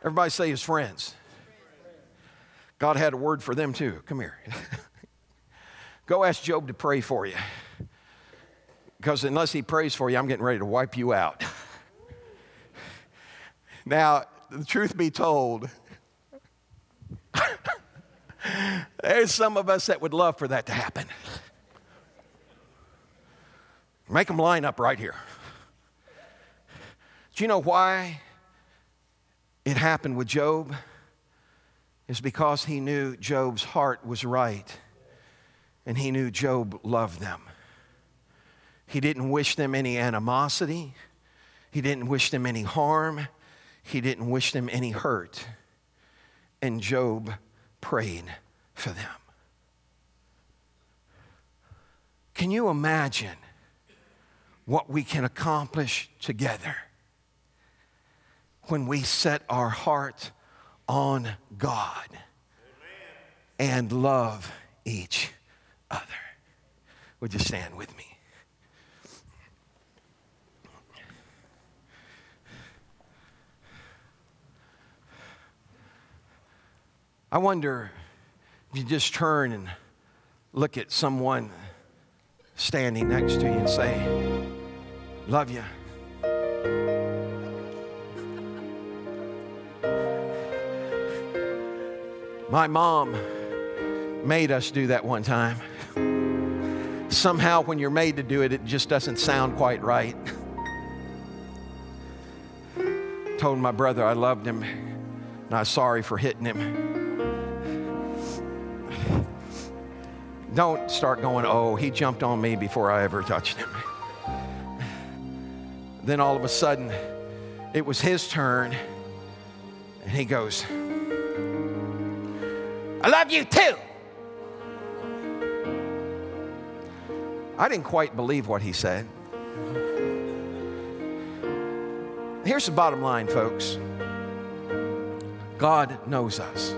Everybody say his friends. God had a word for them too. Come here. Go ask Job to pray for you. Because unless he prays for you, I'm getting ready to wipe you out. Now, the truth be told, there's some of us that would love for that to happen. Make them line up right here. Do you know why it happened with Job? Is because he knew Job's heart was right and he knew Job loved them. He didn't wish them any animosity, he didn't wish them any harm. He didn't wish them any hurt. And Job prayed for them. Can you imagine what we can accomplish together when we set our heart on God and love each other? Would you stand with me? I wonder if you just turn and look at someone standing next to you and say, Love you. My mom made us do that one time. Somehow, when you're made to do it, it just doesn't sound quite right. Told my brother I loved him and I was sorry for hitting him. Don't start going, oh, he jumped on me before I ever touched him. Then all of a sudden, it was his turn, and he goes, I love you too. I didn't quite believe what he said. Here's the bottom line, folks God knows us.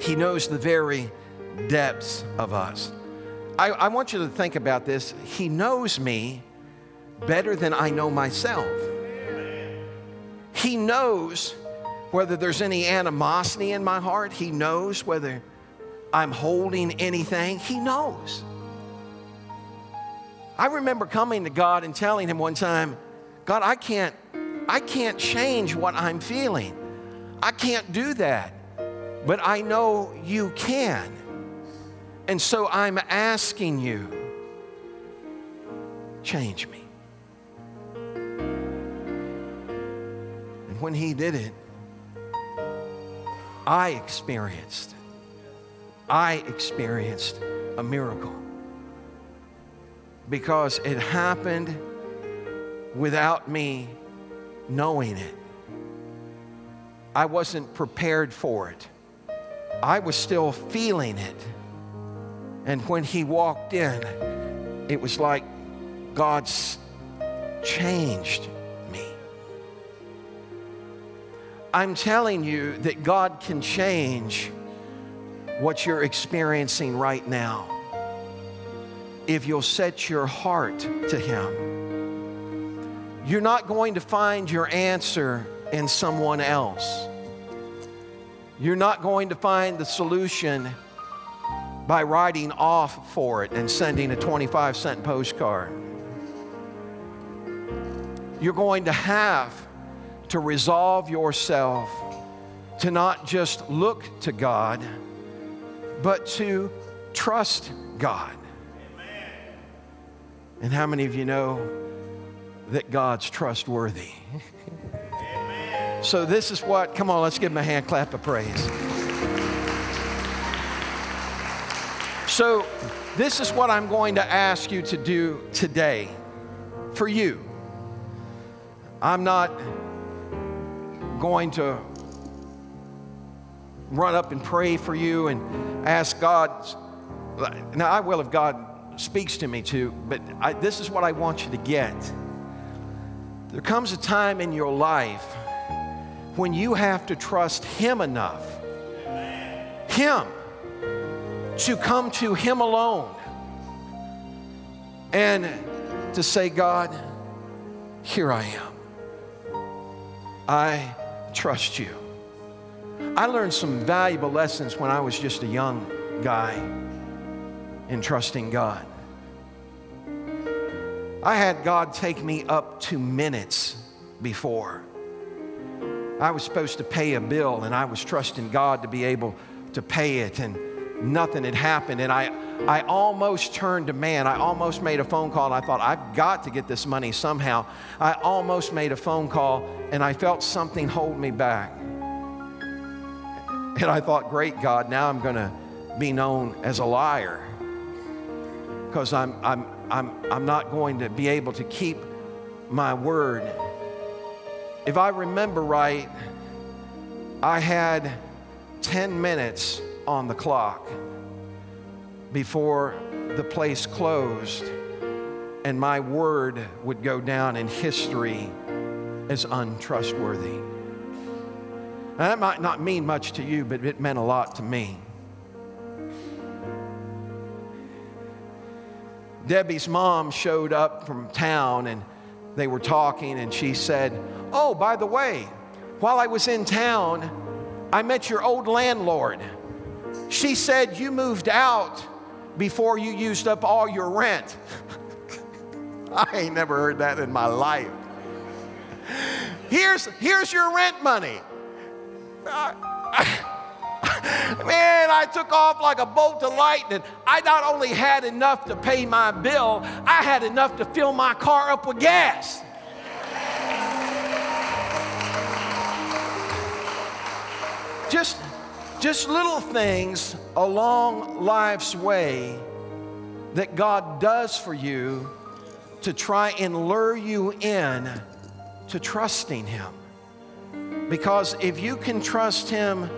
He knows the very depths of us. I, I, want you to think about this. He knows me better than I know myself. He knows whether there's any animosity in my heart. He knows whether I'm holding anything. He knows. I remember coming to God and telling him one time, God, I can't, I can't change what I'm feeling. I can't do that but I know you can. And so I'm asking you, change me. And when he did it, I experienced, I experienced a miracle because it happened without me knowing it. I wasn't prepared for it. I was still feeling it. And when he walked in, it was like God's changed me. I'm telling you that God can change what you're experiencing right now if you'll set your heart to Him. You're not going to find your answer in someone else. You're not going to find the solution by writing off for it and sending a 25 cent postcard. You're going to have to resolve yourself to not just look to God, but to trust God. And how many of you know that God's trustworthy? so, this is what, come on, let's give him a hand clap of praise. So, this is what I'm going to ask you to do today for you. I'm not going to run up and pray for you and ask God. Now, I will if God speaks to me to, but I, this is what I want you to get. There comes a time in your life when you have to trust Him enough, Him, to come to Him alone and to say, God, here I am. I trust you. I learned some valuable lessons when I was just a young guy in trusting God. I had God take me up to minutes before. I was supposed to pay a bill and I was trusting God to be able to pay it, and nothing had happened. And I, I almost turned to man. I almost made a phone call and I thought, I've got to get this money somehow. I almost made a phone call and I felt something hold me back. And I thought, great God, now I'm going to be known as a liar because I'm, I'm, I'm, I'm not going to be able to keep my word. If I remember right, I had 10 minutes on the clock before the place closed, and my word would go down in history as untrustworthy. Now, that might not mean much to you, but it meant a lot to me. Debbie's mom showed up from town and they were talking, and she said, Oh, by the way, while I was in town, I met your old landlord. She said you moved out before you used up all your rent. I ain't never heard that in my life. Here's, here's your rent money. man, I took off like a bolt of lightning. I not only had enough to pay my bill, I had enough to fill my car up with gas. Just little things along life's way that God does for you to try and lure you in to trusting Him. Because if you can trust Him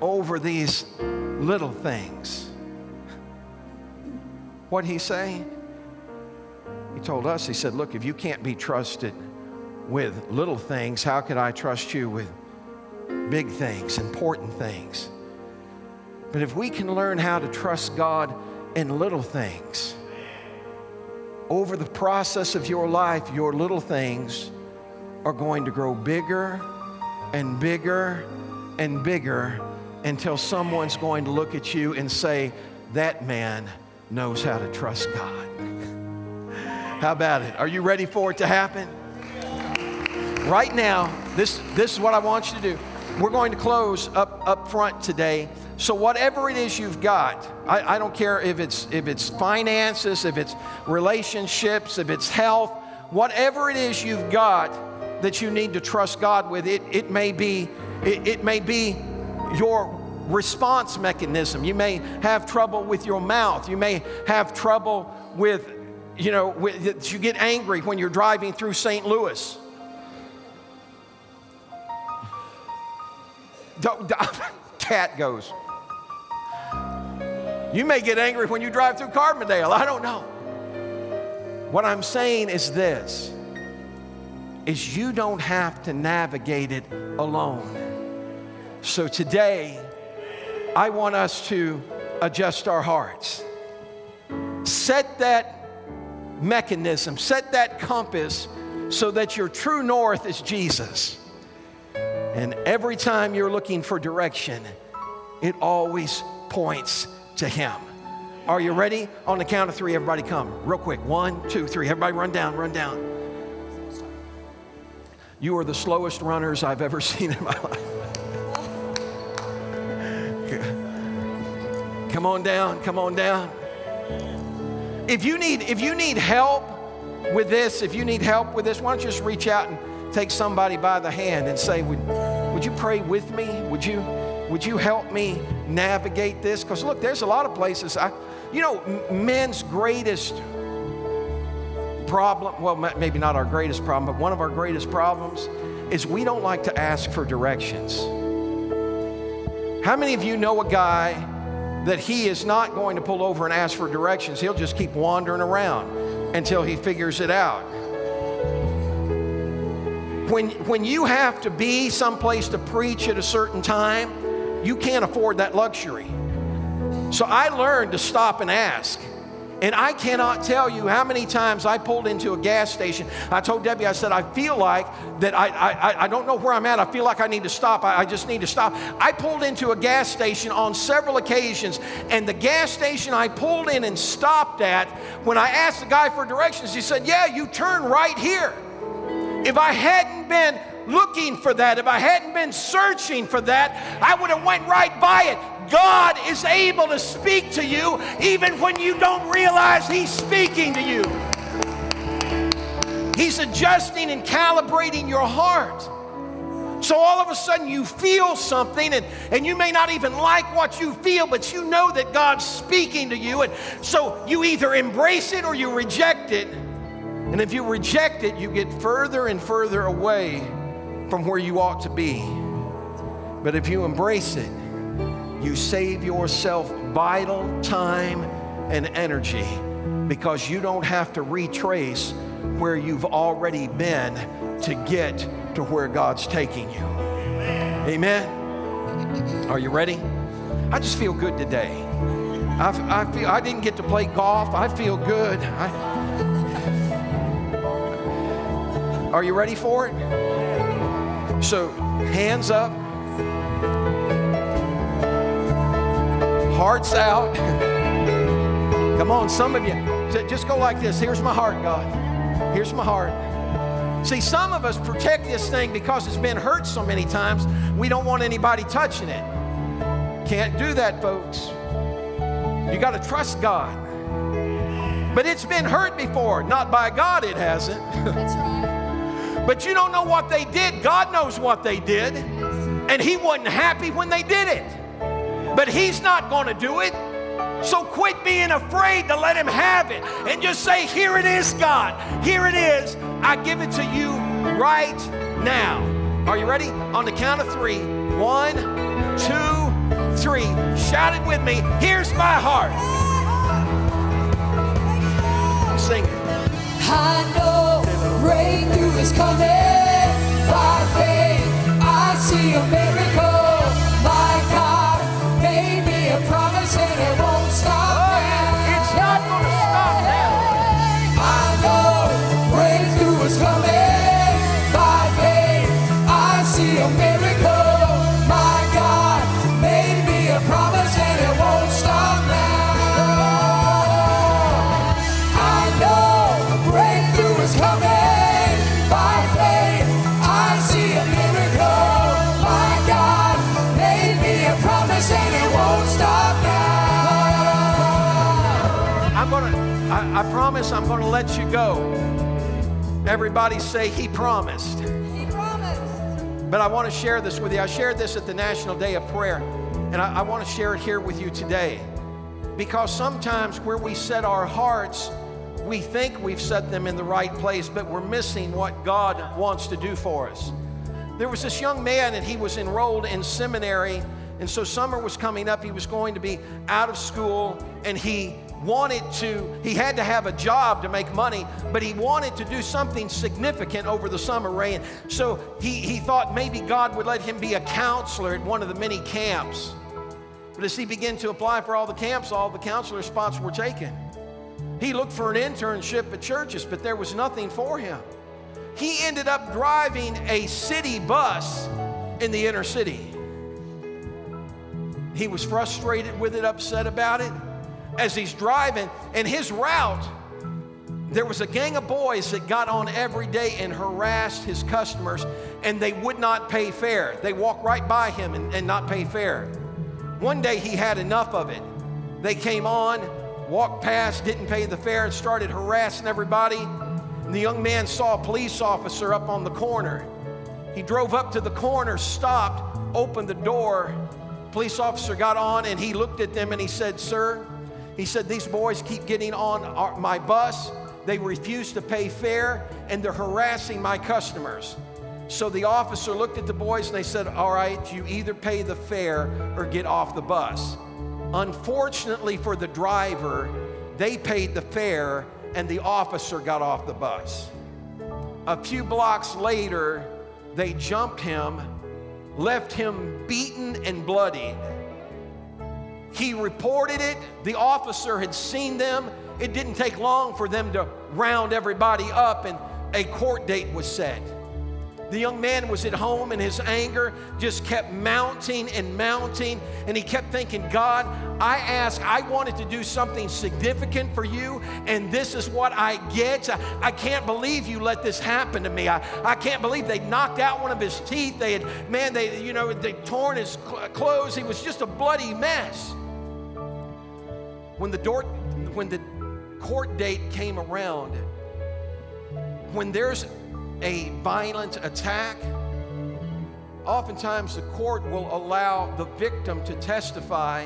over these little things, what He say? He told us, He said, Look, if you can't be trusted with little things, how could I trust you with big things, important things. But if we can learn how to trust God in little things, over the process of your life, your little things are going to grow bigger and bigger and bigger until someone's going to look at you and say, That man knows how to trust God. How about it? Are you ready for it to happen? Right now, this, this is what I want you to do. We're going to close up, up front today. So whatever it is you've got, I, I don't care if it's if it's finances, if it's relationships, if it's health, whatever it is you've got that you need to trust God with, it, it may be, it, it may be your response mechanism. You may have trouble with your mouth. You may have trouble with, you know, with, you get angry when you're driving through St. Louis. Cat goes. You may get angry when you drive through Carbondale. I don't know. What I'm saying is this is you don't have to navigate it alone. So today, I want us to adjust our hearts. Set that mechanism, set that compass so that your true north is Jesus. And every time you're looking for direction, it always points to Him. Are you ready? On the count of three, everybody come. Real quick. One, two, three. Everybody run down, run down. You are the slowest runners I've ever seen in my life. Come on down, come on down. If you need if you need help with this, if you need help with this, why don't you just reach out and take somebody by the hand and say, "Would would you pray with me? Would you would you help me navigate this?" Cuz look, there's a lot of places I you know, men's greatest problem, well, maybe not our greatest problem, but one of our greatest problems is we don't like to ask for directions. How many of you know a guy that he is not going to pull over and ask for directions? He'll just keep wandering around until he figures it out. When, when you have to be someplace to preach at a certain time, you can't afford that luxury. So I learned to stop and ask. And I cannot tell you how many times I pulled into a gas station. I told Debbie, I said, I feel like that I, I, I don't know where I'm at. I feel like I need to stop. I, I just need to stop. I pulled into a gas station on several occasions, and the gas station I pulled in and stopped at, when I asked the guy for directions, he said, Yeah, you turn right here. If I hadn't been looking for that, if I hadn't been searching for that, I would have went right by it. God is able to speak to you even when you don't realize He's speaking to you. He's adjusting and calibrating your heart. So all of a sudden you feel something, and, and you may not even like what you feel, but you know that God's speaking to you. And so you either embrace it or you reject it. And if you reject it, you get further and further away from where you ought to be. But if you embrace it, you save yourself vital time and energy because you don't have to retrace where you've already been to get to where God's taking you. Amen. Are you ready? I just feel good today. I, I feel I didn't get to play golf. I feel good. I, are you ready for it? So, hands up. Hearts out. Come on, some of you, just go like this. Here's my heart, God. Here's my heart. See, some of us protect this thing because it's been hurt so many times, we don't want anybody touching it. Can't do that, folks. You got to trust God. But it's been hurt before. Not by God, it hasn't. But you don't know what they did. God knows what they did. And He wasn't happy when they did it but He's not going to do it. So quit being afraid to let Him have it and just say, Here it is, God. Here it is. I give it to you right now. Are you ready? On the count of three. One, two, three. Shout it with me. Here's my heart. Sing it. I know breakthrough is coming by faith. I see a miracle. Promise I'm going to let you go. Everybody say, He promised. He promised. But I want to share this with you. I shared this at the National Day of Prayer, and I, I want to share it here with you today. Because sometimes where we set our hearts, we think we've set them in the right place, but we're missing what God wants to do for us. There was this young man, and he was enrolled in seminary. And so summer was coming up. He was going to be out of school, and he wanted to, he had to have a job to make money, but he wanted to do something significant over the summer rain. So he, he thought maybe God would let him be a counselor at one of the many camps. But as he began to apply for all the camps, all the counselor spots were taken. He looked for an internship at churches, but there was nothing for him. He ended up driving a city bus in the inner city. He was frustrated with it, upset about it. As he's driving, and his route, there was a gang of boys that got on every day and harassed his customers, and they would not pay fare. They walked right by him and, and not pay fare. One day he had enough of it. They came on, walked past, didn't pay the fare, and started harassing everybody. And the young man saw a police officer up on the corner. He drove up to the corner, stopped, opened the door. Police officer got on and he looked at them and he said, Sir, he said, These boys keep getting on our, my bus. They refuse to pay fare and they're harassing my customers. So the officer looked at the boys and they said, All right, you either pay the fare or get off the bus. Unfortunately for the driver, they paid the fare and the officer got off the bus. A few blocks later, they jumped him, left him beaten and bloodied. He reported it. The officer had seen them. It didn't take long for them to round everybody up, and a court date was set. The young man was at home and his anger just kept mounting and mounting. And he kept thinking, God, I asked, I wanted to do something significant for you, and this is what I get. I, I can't believe you let this happen to me. I, I can't believe they knocked out one of his teeth. They had, man, they, you know, they torn his cl- clothes. He was just a bloody mess. When the door, when the court date came around, when there's a violent attack, oftentimes the court will allow the victim to testify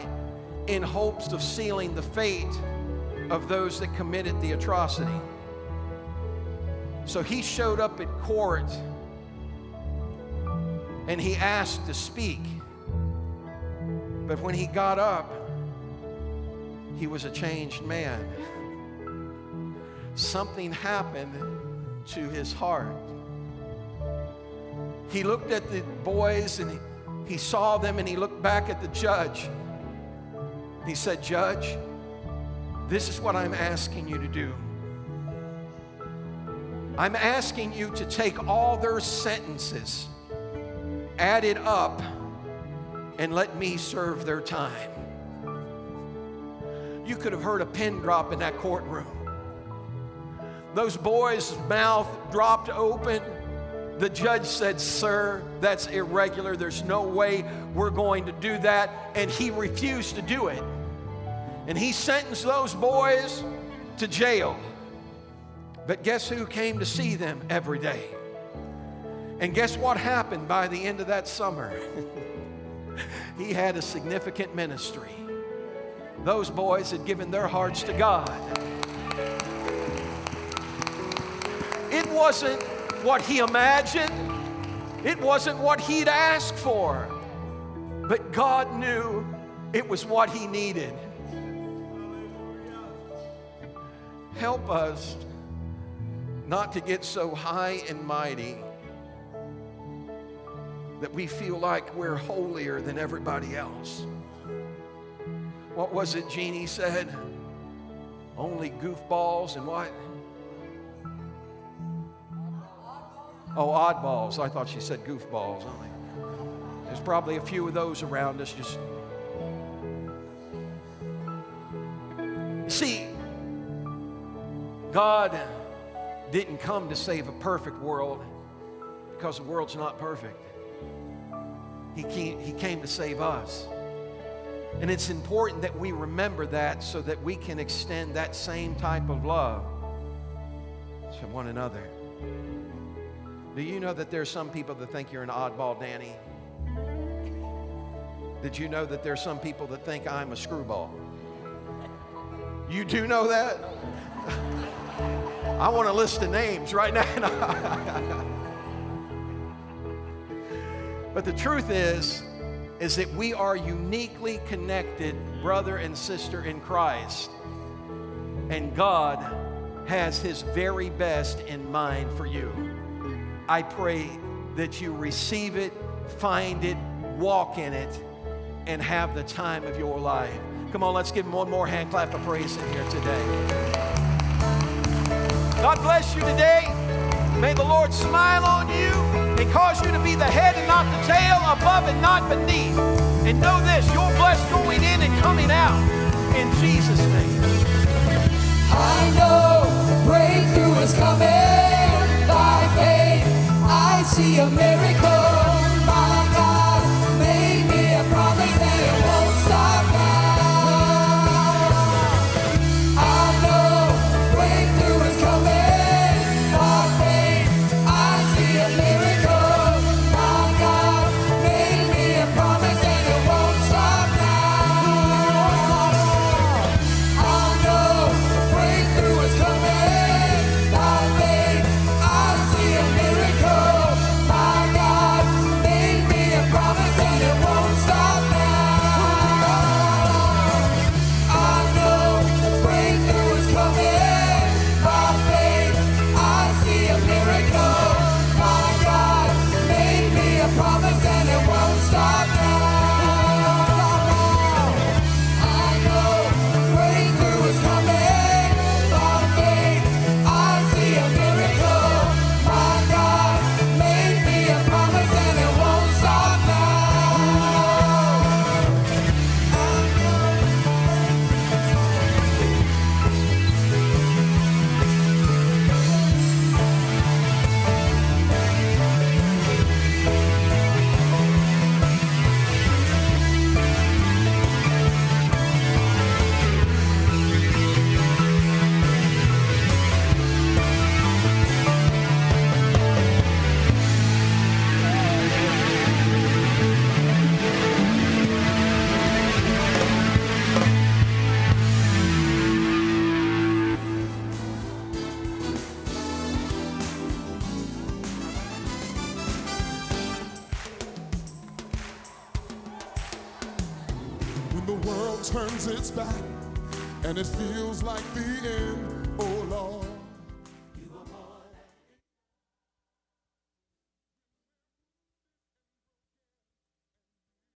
in hopes of sealing the fate of those that committed the atrocity. So he showed up at court and he asked to speak. But when he got up, he was a changed man. Something happened to his heart. He looked at the boys and he, he saw them and he looked back at the judge. He said, Judge, this is what I'm asking you to do. I'm asking you to take all their sentences, add it up, and let me serve their time. You could have heard a pin drop in that courtroom. Those boys' mouth dropped open. The judge said, Sir, that's irregular. There's no way we're going to do that. And he refused to do it. And he sentenced those boys to jail. But guess who came to see them every day? And guess what happened by the end of that summer? he had a significant ministry. Those boys had given their hearts to God. It what he imagined, it wasn't what he'd asked for, but God knew it was what he needed. Help us not to get so high and mighty that we feel like we're holier than everybody else. What was it Jeannie said? Only goofballs and what? Oh, oddballs. I thought she said goofballs. There's probably a few of those around us. Just see, God didn't come to save a perfect world because the world's not perfect. He came, he came to save us. And it's important that we remember that so that we can extend that same type of love to one another. Do you know that there's some people that think you're an oddball, Danny? Did you know that there's some people that think I'm a screwball? You do know that? I want to list the names right now. but the truth is, is that we are uniquely connected, brother and sister in Christ. And God has His very best in mind for you. I pray that you receive it, find it, walk in it, and have the time of your life. Come on, let's give him one more hand clap of praise in here today. God bless you today. May the Lord smile on you and cause you to be the head and not the tail, above and not beneath. And know this you're blessed going in and coming out. In Jesus' name. I know breakthrough is coming see a miracle.